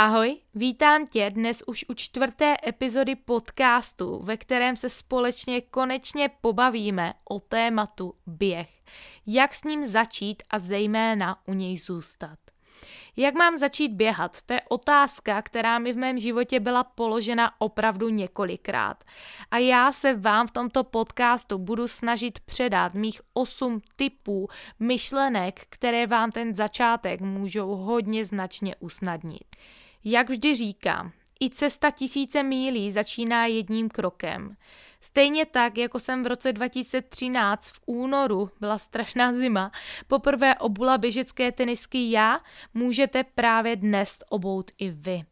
Ahoj, vítám tě dnes už u čtvrté epizody podcastu, ve kterém se společně konečně pobavíme o tématu běh. Jak s ním začít a zejména u něj zůstat. Jak mám začít běhat? To je otázka, která mi v mém životě byla položena opravdu několikrát. A já se vám v tomto podcastu budu snažit předat mých osm typů myšlenek, které vám ten začátek můžou hodně značně usnadnit. Jak vždy říkám, i cesta tisíce mílí začíná jedním krokem. Stejně tak, jako jsem v roce 2013 v únoru, byla strašná zima, poprvé obula běžecké tenisky já, můžete právě dnes obout i vy.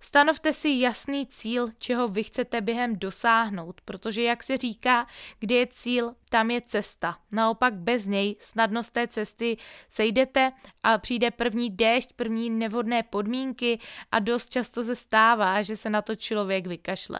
Stanovte si jasný cíl, čeho vy chcete během dosáhnout, protože jak se říká, kde je cíl, tam je cesta. Naopak bez něj snadno z té cesty sejdete a přijde první déšť, první nevhodné podmínky a dost často se stává, že se na to člověk vykašle.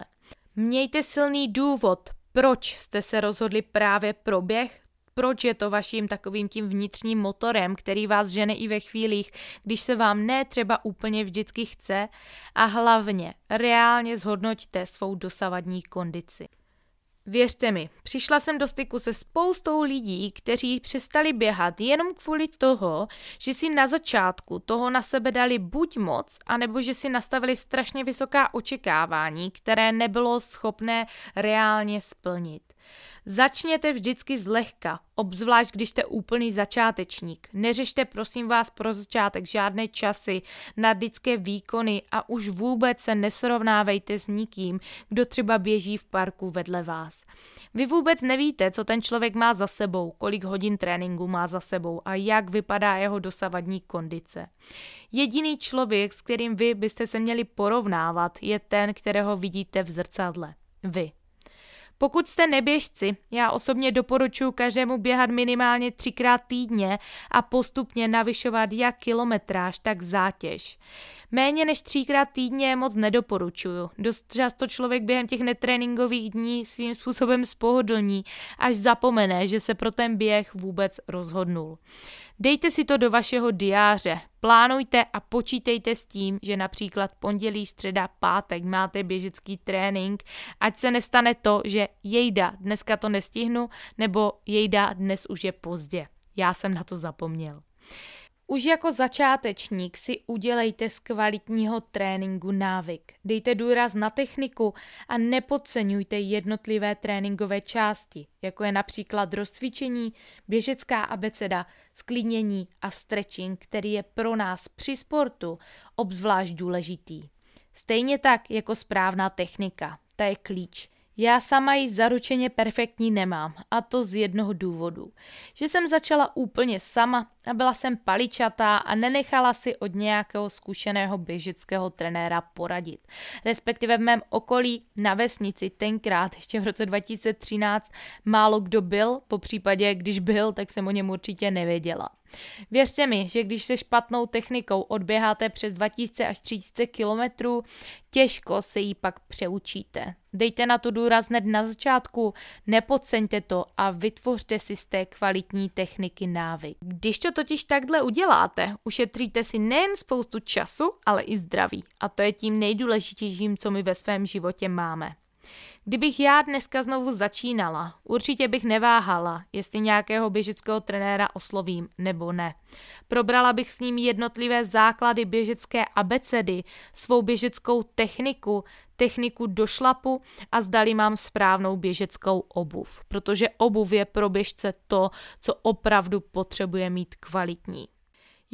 Mějte silný důvod, proč jste se rozhodli právě pro běh, proč je to vaším takovým tím vnitřním motorem, který vás žene i ve chvílích, když se vám ne třeba úplně vždycky chce a hlavně reálně zhodnoťte svou dosavadní kondici. Věřte mi, přišla jsem do styku se spoustou lidí, kteří přestali běhat jenom kvůli toho, že si na začátku toho na sebe dali buď moc, anebo že si nastavili strašně vysoká očekávání, které nebylo schopné reálně splnit. Začněte vždycky zlehka, obzvlášť když jste úplný začátečník. Neřešte prosím vás pro začátek žádné časy, nadlické výkony a už vůbec se nesrovnávejte s nikým, kdo třeba běží v parku vedle vás. Vy vůbec nevíte, co ten člověk má za sebou, kolik hodin tréninku má za sebou a jak vypadá jeho dosavadní kondice. Jediný člověk, s kterým vy byste se měli porovnávat, je ten, kterého vidíte v zrcadle. Vy. Pokud jste neběžci, já osobně doporučuji každému běhat minimálně třikrát týdně a postupně navyšovat jak kilometráž, tak zátěž. Méně než třikrát týdně moc nedoporučuju. Dost často člověk během těch netréninkových dní svým způsobem spohodlní, až zapomene, že se pro ten běh vůbec rozhodnul. Dejte si to do vašeho diáře, plánujte a počítejte s tím, že například pondělí, středa, pátek máte běžecký trénink, ať se nestane to, že jejda, dneska to nestihnu, nebo jejda, dnes už je pozdě. Já jsem na to zapomněl. Už jako začátečník si udělejte z kvalitního tréninku návyk. Dejte důraz na techniku a nepodceňujte jednotlivé tréninkové části, jako je například rozcvičení, běžecká abeceda, sklidnění a stretching, který je pro nás při sportu obzvlášť důležitý. Stejně tak jako správná technika, ta je klíč. Já sama ji zaručeně perfektní nemám a to z jednoho důvodu. Že jsem začala úplně sama a byla jsem paličatá a nenechala si od nějakého zkušeného běžického trenéra poradit. Respektive v mém okolí na vesnici tenkrát, ještě v roce 2013, málo kdo byl, po případě když byl, tak jsem o něm určitě nevěděla. Věřte mi, že když se špatnou technikou odběháte přes 2000 až 3000 kilometrů, těžko se jí pak přeučíte. Dejte na to důraz hned na začátku, nepodceňte to a vytvořte si z té kvalitní techniky návyk. Když to totiž takhle uděláte, ušetříte si nejen spoustu času, ale i zdraví. A to je tím nejdůležitějším, co my ve svém životě máme. Kdybych já dneska znovu začínala, určitě bych neváhala, jestli nějakého běžeckého trenéra oslovím nebo ne. Probrala bych s ním jednotlivé základy běžecké abecedy, svou běžeckou techniku, techniku do šlapu a zdali mám správnou běžeckou obuv, protože obuv je pro běžce to, co opravdu potřebuje mít kvalitní.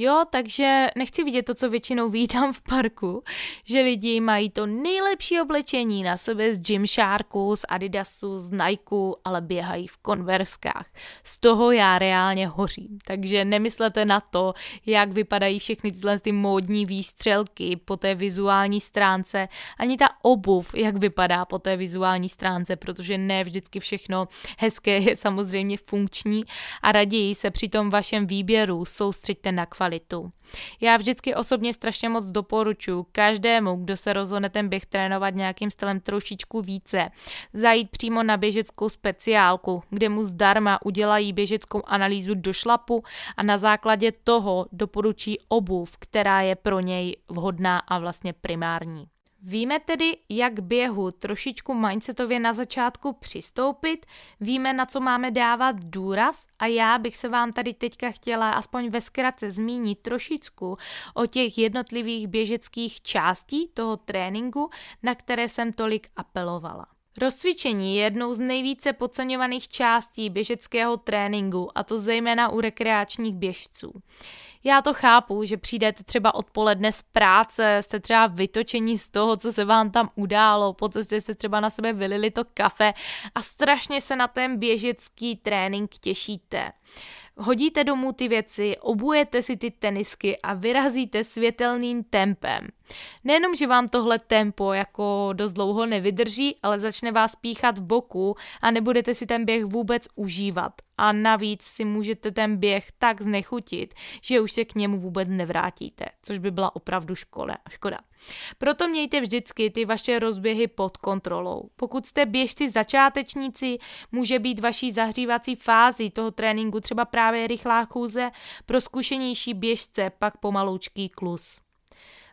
Jo, takže nechci vidět to, co většinou vídám v parku, že lidi mají to nejlepší oblečení na sobě z Gymsharku, z Adidasu, z Nike, ale běhají v konverskách. Z toho já reálně hořím. Takže nemyslete na to, jak vypadají všechny tyhle ty módní výstřelky po té vizuální stránce, ani ta obuv, jak vypadá po té vizuální stránce, protože ne vždycky všechno hezké je samozřejmě funkční a raději se při tom vašem výběru soustřeďte na kvalitu kvalitu. Já vždycky osobně strašně moc doporučuji každému, kdo se rozhodne ten běh trénovat nějakým stylem trošičku více, zajít přímo na běžeckou speciálku, kde mu zdarma udělají běžeckou analýzu do šlapu a na základě toho doporučí obuv, která je pro něj vhodná a vlastně primární. Víme tedy, jak běhu trošičku mindsetově na začátku přistoupit, víme, na co máme dávat důraz a já bych se vám tady teďka chtěla aspoň ve zkratce zmínit trošičku o těch jednotlivých běžeckých částí toho tréninku, na které jsem tolik apelovala. Rozcvičení je jednou z nejvíce podceňovaných částí běžeckého tréninku, a to zejména u rekreačních běžců. Já to chápu, že přijdete třeba odpoledne z práce, jste třeba vytočení z toho, co se vám tam událo, po cestě se třeba na sebe vylili to kafe a strašně se na ten běžecký trénink těšíte. Hodíte domů ty věci, obujete si ty tenisky a vyrazíte světelným tempem. Nejenom, že vám tohle tempo jako dost dlouho nevydrží, ale začne vás píchat v boku a nebudete si ten běh vůbec užívat. A navíc si můžete ten běh tak znechutit, že už se k němu vůbec nevrátíte, což by byla opravdu škoda. škoda. Proto mějte vždycky ty vaše rozběhy pod kontrolou. Pokud jste běžci začátečníci, může být vaší zahřívací fázi toho tréninku třeba právě rychlá chůze, pro zkušenější běžce pak pomaloučký klus.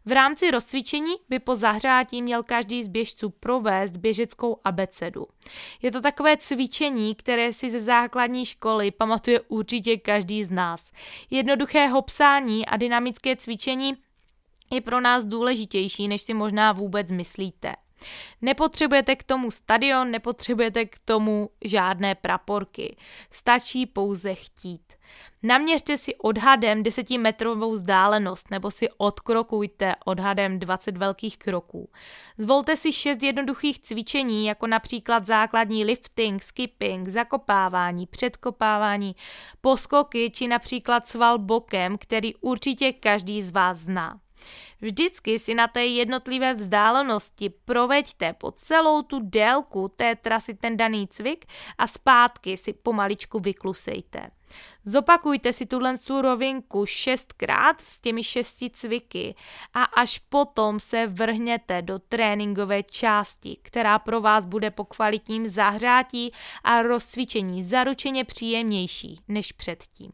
V rámci rozcvičení by po zahřátí měl každý z běžců provést běžeckou abecedu. Je to takové cvičení, které si ze základní školy pamatuje určitě každý z nás. Jednoduché psání a dynamické cvičení je pro nás důležitější, než si možná vůbec myslíte. Nepotřebujete k tomu stadion, nepotřebujete k tomu žádné praporky. Stačí pouze chtít. Naměřte si odhadem desetimetrovou vzdálenost nebo si odkrokujte odhadem 20 velkých kroků. Zvolte si šest jednoduchých cvičení, jako například základní lifting, skipping, zakopávání, předkopávání, poskoky či například sval bokem, který určitě každý z vás zná. Vždycky si na té jednotlivé vzdálenosti proveďte po celou tu délku té trasy ten daný cvik a zpátky si pomaličku vyklusejte. Zopakujte si tuhle rovinku šestkrát s těmi šesti cviky a až potom se vrhněte do tréninkové části, která pro vás bude po kvalitním zahřátí a rozcvičení zaručeně příjemnější než předtím.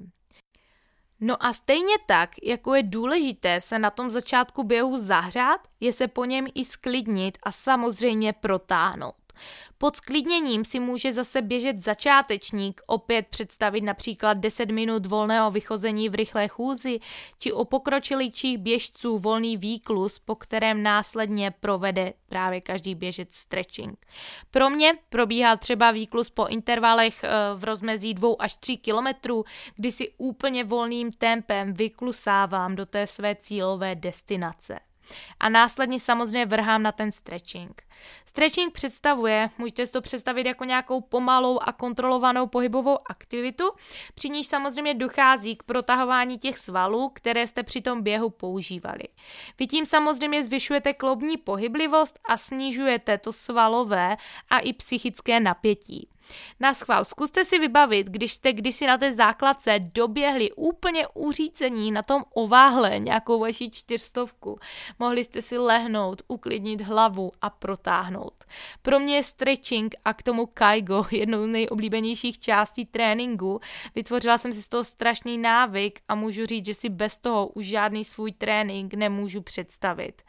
No a stejně tak, jako je důležité se na tom začátku běhu zahřát, je se po něm i sklidnit a samozřejmě protáhnout. Pod sklidněním si může zase běžet začátečník opět představit například 10 minut volného vychození v rychlé chůzi, či o pokročilíčích běžců volný výklus, po kterém následně provede právě každý běžec stretching. Pro mě probíhá třeba výklus po intervalech eh, v rozmezí 2 až 3 kilometrů, kdy si úplně volným tempem vyklusávám do té své cílové destinace a následně samozřejmě vrhám na ten stretching. Stretching představuje, můžete si to představit jako nějakou pomalou a kontrolovanou pohybovou aktivitu, při níž samozřejmě dochází k protahování těch svalů, které jste při tom běhu používali. Vy tím samozřejmě zvyšujete kloubní pohyblivost a snižujete to svalové a i psychické napětí. Na schvál, zkuste si vybavit, když jste kdysi na té základce doběhli úplně uřícení na tom ováhle nějakou vaši čtyřstovku. Mohli jste si lehnout, uklidnit hlavu a protáhnout. Pro mě je stretching a k tomu kaigo jednou z nejoblíbenějších částí tréninku. Vytvořila jsem si z toho strašný návyk a můžu říct, že si bez toho už žádný svůj trénink nemůžu představit.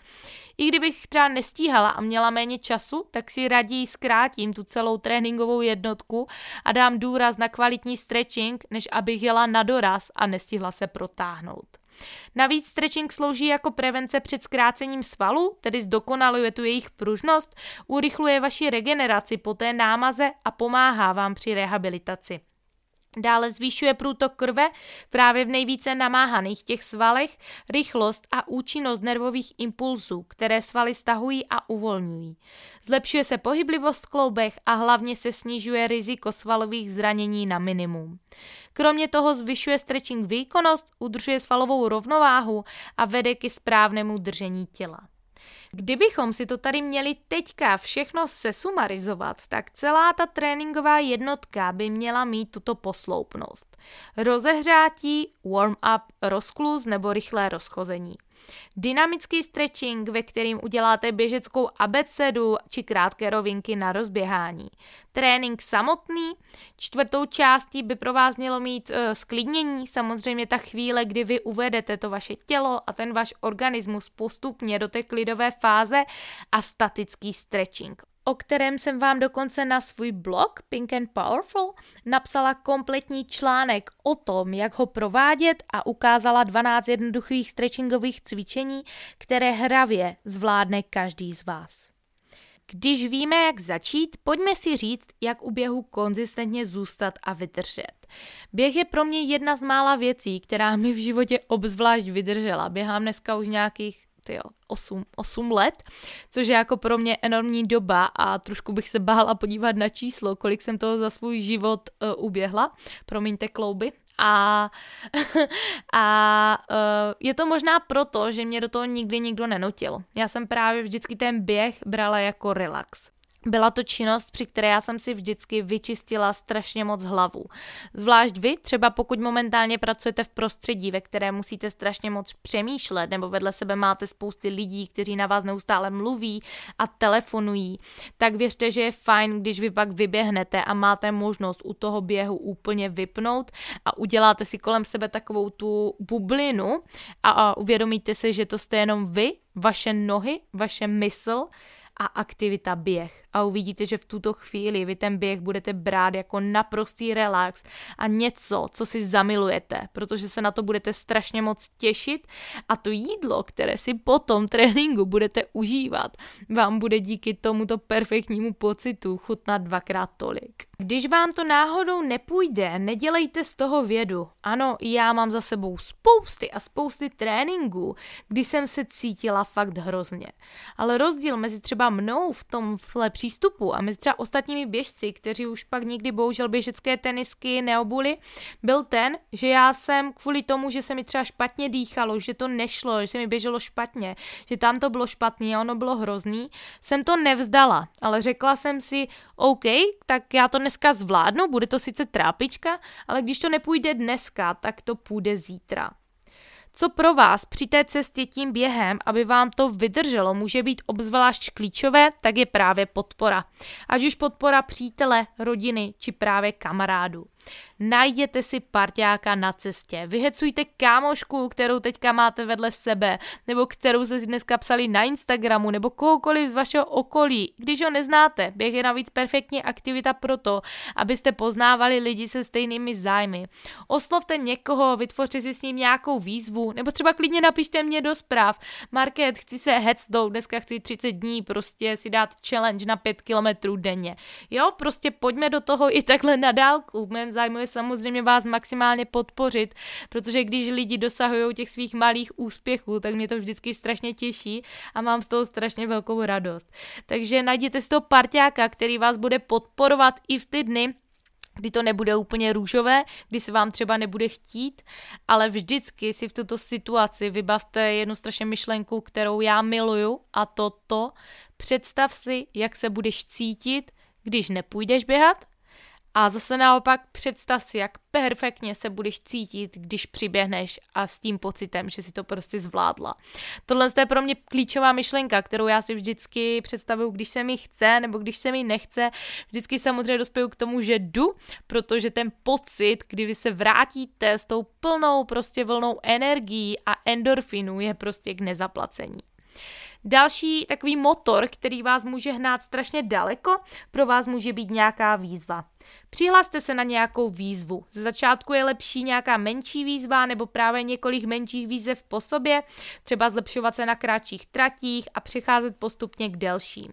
I kdybych třeba nestíhala a měla méně času, tak si raději zkrátím tu celou tréninkovou jednotku a dám důraz na kvalitní stretching, než abych jela na doraz a nestihla se protáhnout. Navíc stretching slouží jako prevence před zkrácením svalu, tedy zdokonaluje tu jejich pružnost, urychluje vaši regeneraci po té námaze a pomáhá vám při rehabilitaci. Dále zvýšuje průtok krve právě v nejvíce namáhaných těch svalech, rychlost a účinnost nervových impulsů, které svaly stahují a uvolňují. Zlepšuje se pohyblivost v kloubech a hlavně se snižuje riziko svalových zranění na minimum. Kromě toho zvyšuje stretching výkonnost, udržuje svalovou rovnováhu a vede ke správnému držení těla. Kdybychom si to tady měli teďka všechno sesumarizovat, tak celá ta tréninková jednotka by měla mít tuto posloupnost. Rozehřátí, warm-up, rozkluz nebo rychlé rozchození. Dynamický stretching, ve kterým uděláte běžeckou abecedu či krátké rovinky na rozběhání. Trénink samotný, čtvrtou částí by pro vás mělo mít uh, sklidnění, samozřejmě ta chvíle, kdy vy uvedete to vaše tělo a ten váš organismus postupně do té klidové fáze a statický stretching o kterém jsem vám dokonce na svůj blog Pink and Powerful napsala kompletní článek o tom, jak ho provádět a ukázala 12 jednoduchých stretchingových cvičení, které hravě zvládne každý z vás. Když víme, jak začít, pojďme si říct, jak u běhu konzistentně zůstat a vydržet. Běh je pro mě jedna z mála věcí, která mi v životě obzvlášť vydržela. Běhám dneska už nějakých tyjo, 8, 8 let, což je jako pro mě enormní doba a trošku bych se bála podívat na číslo, kolik jsem toho za svůj život uh, uběhla. Promiňte klouby. A, a uh, je to možná proto, že mě do toho nikdy nikdo nenutil. Já jsem právě vždycky ten běh brala jako relax. Byla to činnost, při které já jsem si vždycky vyčistila strašně moc hlavu. Zvlášť vy, třeba pokud momentálně pracujete v prostředí, ve které musíte strašně moc přemýšlet, nebo vedle sebe máte spousty lidí, kteří na vás neustále mluví a telefonují, tak věřte, že je fajn, když vy pak vyběhnete a máte možnost u toho běhu úplně vypnout a uděláte si kolem sebe takovou tu bublinu a, a uvědomíte si, že to jste jenom vy, vaše nohy, vaše mysl, a aktivita běh. A uvidíte, že v tuto chvíli vy ten běh budete brát jako naprostý relax a něco, co si zamilujete, protože se na to budete strašně moc těšit a to jídlo, které si po tom tréninku budete užívat, vám bude díky tomuto perfektnímu pocitu chutnat dvakrát tolik. Když vám to náhodou nepůjde, nedělejte z toho vědu. Ano, já mám za sebou spousty a spousty tréninků, kdy jsem se cítila fakt hrozně. Ale rozdíl mezi třeba mnou v tomhle přístupu a mezi třeba ostatními běžci, kteří už pak nikdy bohužel běžecké tenisky neobuli, byl ten, že já jsem kvůli tomu, že se mi třeba špatně dýchalo, že to nešlo, že se mi běželo špatně, že tam to bylo špatný a ono bylo hrozný, jsem to nevzdala, ale řekla jsem si, OK, tak já to dneska zvládnu, bude to sice trápička, ale když to nepůjde dneska, tak to půjde zítra. Co pro vás při té cestě tím během, aby vám to vydrželo, může být obzvlášť klíčové, tak je právě podpora. Ať už podpora přítele, rodiny či právě kamarádů. Najděte si parťáka na cestě, vyhecujte kámošku, kterou teďka máte vedle sebe, nebo kterou jste si dneska psali na Instagramu, nebo kohokoliv z vašeho okolí. Když ho neznáte, běh je navíc perfektní aktivita pro to, abyste poznávali lidi se stejnými zájmy. Oslovte někoho, vytvořte si s ním nějakou výzvu, nebo třeba klidně napište mě do zpráv. Market, chci se hecnout, dneska chci 30 dní prostě si dát challenge na 5 kilometrů denně. Jo, prostě pojďme do toho i takhle na dálku. Zájmu je samozřejmě vás maximálně podpořit, protože když lidi dosahují těch svých malých úspěchů, tak mě to vždycky strašně těší a mám z toho strašně velkou radost. Takže najděte si toho parťáka, který vás bude podporovat i v ty dny, kdy to nebude úplně růžové, kdy se vám třeba nebude chtít, ale vždycky si v tuto situaci vybavte jednu strašně myšlenku, kterou já miluju a to to, představ si, jak se budeš cítit, když nepůjdeš běhat a zase naopak představ si, jak perfektně se budeš cítit, když přiběhneš a s tím pocitem, že si to prostě zvládla. Tohle je pro mě klíčová myšlenka, kterou já si vždycky představuju, když se mi chce nebo když se mi nechce. Vždycky samozřejmě dospěju k tomu, že jdu, protože ten pocit, kdy vy se vrátíte s tou plnou prostě vlnou energií a endorfinu je prostě k nezaplacení. Další takový motor, který vás může hnát strašně daleko, pro vás může být nějaká výzva. Přihlaste se na nějakou výzvu. Ze začátku je lepší nějaká menší výzva nebo právě několik menších výzev po sobě, třeba zlepšovat se na kratších tratích a přecházet postupně k delším.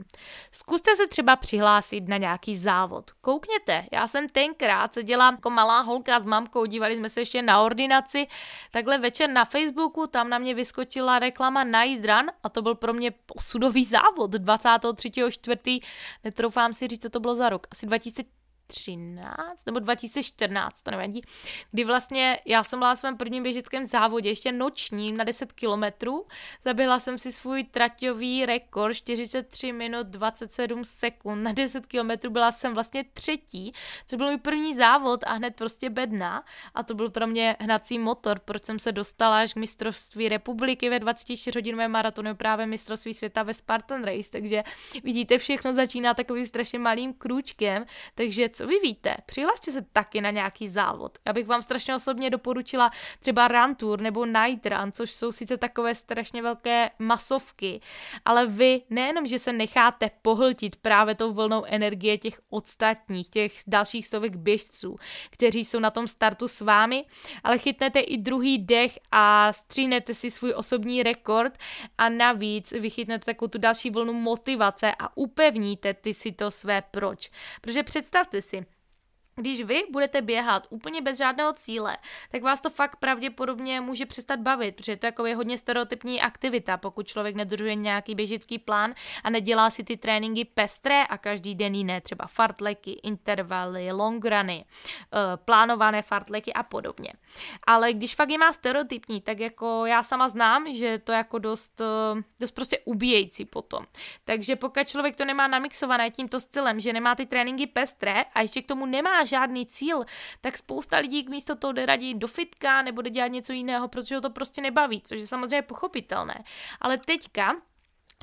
Zkuste se třeba přihlásit na nějaký závod. Koukněte, já jsem tenkrát seděla jako malá holka s mamkou, dívali jsme se ještě na ordinaci, takhle večer na Facebooku, tam na mě vyskočila reklama Night Run a to byl pro mě posudový závod 23.4. Netroufám si říct, co to bylo za rok, asi 2000 2013 nebo 2014, to nevadí, kdy vlastně já jsem byla v svém prvním běžeckém závodě, ještě nočním na 10 kilometrů, zabila jsem si svůj traťový rekord 43 minut 27 sekund. Na 10 kilometrů, byla jsem vlastně třetí, což byl můj první závod a hned prostě bedna. A to byl pro mě hnací motor, proč jsem se dostala až k mistrovství republiky ve 24 hodinovém maratonu, právě mistrovství světa ve Spartan Race, takže vidíte, všechno začíná takovým strašně malým krůčkem, takže co vy víte, přihlašte se taky na nějaký závod. Já bych vám strašně osobně doporučila třeba Run Tour nebo Night Run, což jsou sice takové strašně velké masovky, ale vy nejenom, že se necháte pohltit právě tou vlnou energie těch ostatních, těch dalších stovek běžců, kteří jsou na tom startu s vámi, ale chytnete i druhý dech a stříhnete si svůj osobní rekord a navíc vychytnete takovou tu další vlnu motivace a upevníte ty si to své proč. Protože představte same když vy budete běhat úplně bez žádného cíle, tak vás to fakt pravděpodobně může přestat bavit, protože to jako je hodně stereotypní aktivita, pokud člověk nedržuje nějaký běžický plán a nedělá si ty tréninky pestré a každý den jiné, třeba fartleky, intervaly, longruny, eh, plánované fartleky a podobně. Ale když fakt je má stereotypní, tak jako já sama znám, že to je jako dost, eh, dost prostě ubíjející potom. Takže pokud člověk to nemá namixované tímto stylem, že nemá ty tréninky pestré a ještě k tomu nemá žádný cíl, tak spousta lidí místo toho jde raději do fitka nebo jde dělat něco jiného, protože ho to prostě nebaví, což je samozřejmě pochopitelné. Ale teďka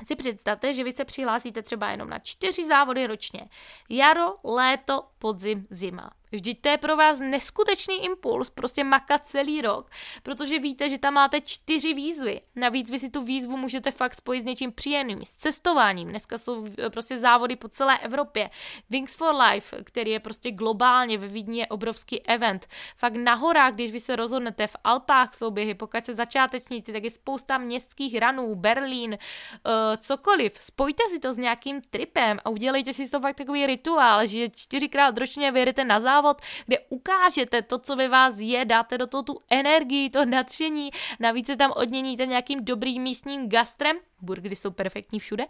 si představte, že vy se přihlásíte třeba jenom na čtyři závody ročně. Jaro, léto, podzim, zima. Vždyť to je pro vás neskutečný impuls, prostě makat celý rok, protože víte, že tam máte čtyři výzvy. Navíc vy si tu výzvu můžete fakt spojit s něčím příjemným, s cestováním. Dneska jsou prostě závody po celé Evropě. Wings for Life, který je prostě globálně ve Vídni je obrovský event. Fakt na horách, když vy se rozhodnete v Alpách souběhy, pokud se začátečníci, tak je spousta městských ranů, Berlín, uh, cokoliv. Spojte si to s nějakým tripem a udělejte si to fakt takový rituál, že čtyřikrát ročně vyjedete na závod závod, kde ukážete to, co ve vás je, dáte do toho tu energii, to nadšení, navíc se tam odměníte nějakým dobrým místním gastrem, burgery jsou perfektní všude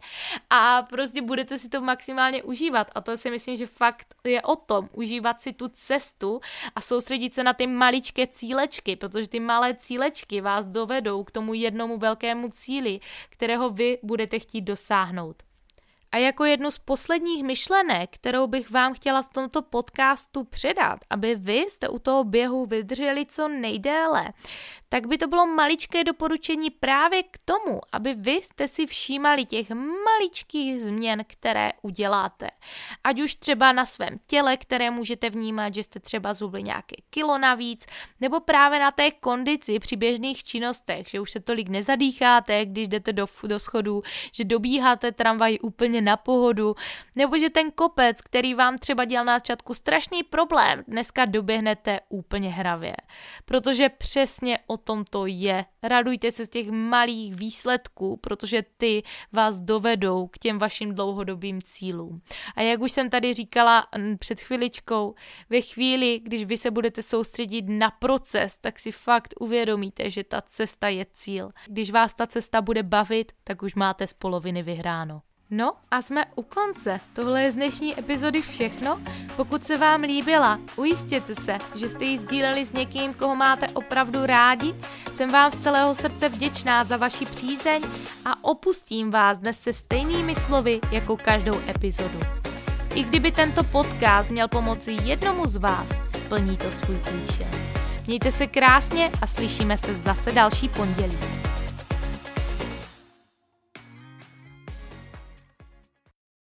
a prostě budete si to maximálně užívat a to si myslím, že fakt je o tom, užívat si tu cestu a soustředit se na ty maličké cílečky, protože ty malé cílečky vás dovedou k tomu jednomu velkému cíli, kterého vy budete chtít dosáhnout. A jako jednu z posledních myšlenek, kterou bych vám chtěla v tomto podcastu předat, aby vy jste u toho běhu vydrželi co nejdéle, tak by to bylo maličké doporučení právě k tomu, aby vy jste si všímali těch maličkých změn, které uděláte. Ať už třeba na svém těle, které můžete vnímat, že jste třeba zhubli nějaké kilo navíc, nebo právě na té kondici při běžných činnostech, že už se tolik nezadýcháte, když jdete do, do schodů, že dobíháte tramvaj úplně na pohodu, nebo že ten kopec, který vám třeba dělal na začátku strašný problém, dneska doběhnete úplně hravě. Protože přesně tom to je. Radujte se z těch malých výsledků, protože ty vás dovedou k těm vašim dlouhodobým cílům. A jak už jsem tady říkala před chviličkou, ve chvíli, když vy se budete soustředit na proces, tak si fakt uvědomíte, že ta cesta je cíl. Když vás ta cesta bude bavit, tak už máte z poloviny vyhráno. No a jsme u konce. Tohle je z dnešní epizody všechno. Pokud se vám líbila, ujistěte se, že jste ji sdíleli s někým, koho máte opravdu rádi. Jsem vám z celého srdce vděčná za vaši přízeň a opustím vás dnes se stejnými slovy jako každou epizodu. I kdyby tento podcast měl pomoci jednomu z vás, splní to svůj účel. Mějte se krásně a slyšíme se zase další pondělí.